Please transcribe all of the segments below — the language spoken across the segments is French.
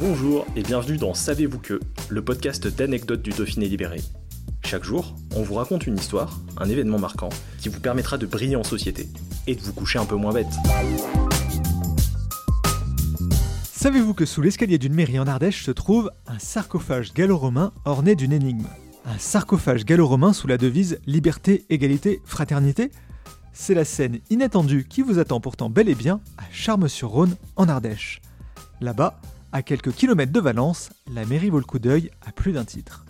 Bonjour et bienvenue dans Savez-vous que, le podcast d'anecdotes du Dauphiné libéré. Chaque jour, on vous raconte une histoire, un événement marquant, qui vous permettra de briller en société et de vous coucher un peu moins bête. Savez-vous que sous l'escalier d'une mairie en Ardèche se trouve un sarcophage gallo-romain orné d'une énigme? Un sarcophage gallo-romain sous la devise Liberté, égalité, fraternité C'est la scène inattendue qui vous attend pourtant bel et bien à Charmes-sur-Rhône en Ardèche. Là-bas, à quelques kilomètres de Valence, la mairie vaut le coup d'œil à plus d'un titre.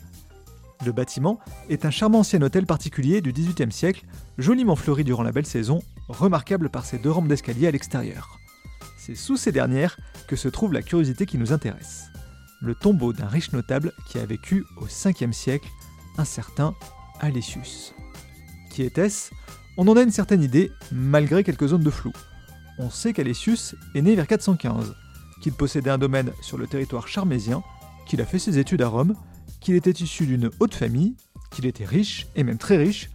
Le bâtiment est un charmant ancien hôtel particulier du XVIIIe siècle, joliment fleuri durant la belle saison, remarquable par ses deux rampes d'escalier à l'extérieur. C'est sous ces dernières que se trouve la curiosité qui nous intéresse. Le tombeau d'un riche notable qui a vécu au 5e siècle, un certain Alessius. Qui était-ce? On en a une certaine idée, malgré quelques zones de flou. On sait qu'Alessius est né vers 415, qu'il possédait un domaine sur le territoire charmésien, qu'il a fait ses études à Rome, qu'il était issu d'une haute famille, qu'il était riche, et même très riche,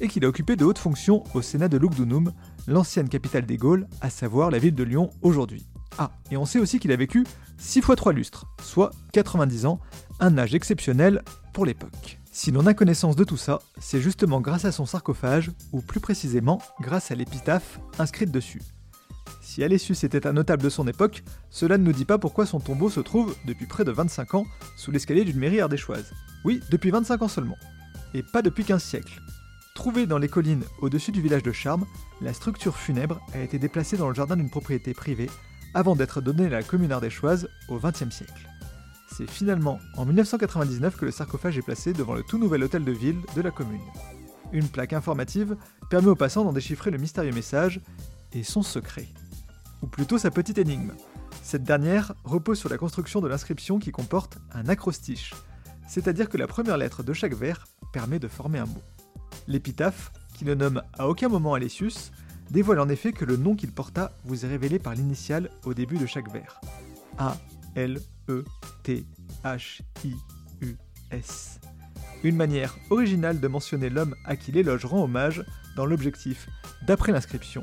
et qu'il a occupé de hautes fonctions au Sénat de Lugdunum, l'ancienne capitale des Gaules, à savoir la ville de Lyon aujourd'hui. Ah, et on sait aussi qu'il a vécu 6 fois 3 lustres, soit 90 ans, un âge exceptionnel pour l'époque. Si l'on a connaissance de tout ça, c'est justement grâce à son sarcophage, ou plus précisément grâce à l'épitaphe inscrite dessus. Si Alessius était un notable de son époque, cela ne nous dit pas pourquoi son tombeau se trouve, depuis près de 25 ans, sous l'escalier d'une mairie ardéchoise. Oui, depuis 25 ans seulement. Et pas depuis 15 siècles. Trouvée dans les collines au-dessus du village de Charmes, la structure funèbre a été déplacée dans le jardin d'une propriété privée avant d'être donnée à la commune ardéchoise au XXe siècle. C'est finalement en 1999 que le sarcophage est placé devant le tout nouvel hôtel de ville de la commune. Une plaque informative permet aux passants d'en déchiffrer le mystérieux message et son secret. Ou plutôt sa petite énigme. Cette dernière repose sur la construction de l'inscription qui comporte un acrostiche, c'est-à-dire que la première lettre de chaque vers permet de former un mot. L'épitaphe, qui ne nomme à aucun moment Alessius, dévoile en effet que le nom qu'il porta vous est révélé par l'initiale au début de chaque vers. A, L, E, T, H, I, U, S. Une manière originale de mentionner l'homme à qui l'éloge rend hommage dans l'objectif, d'après l'inscription,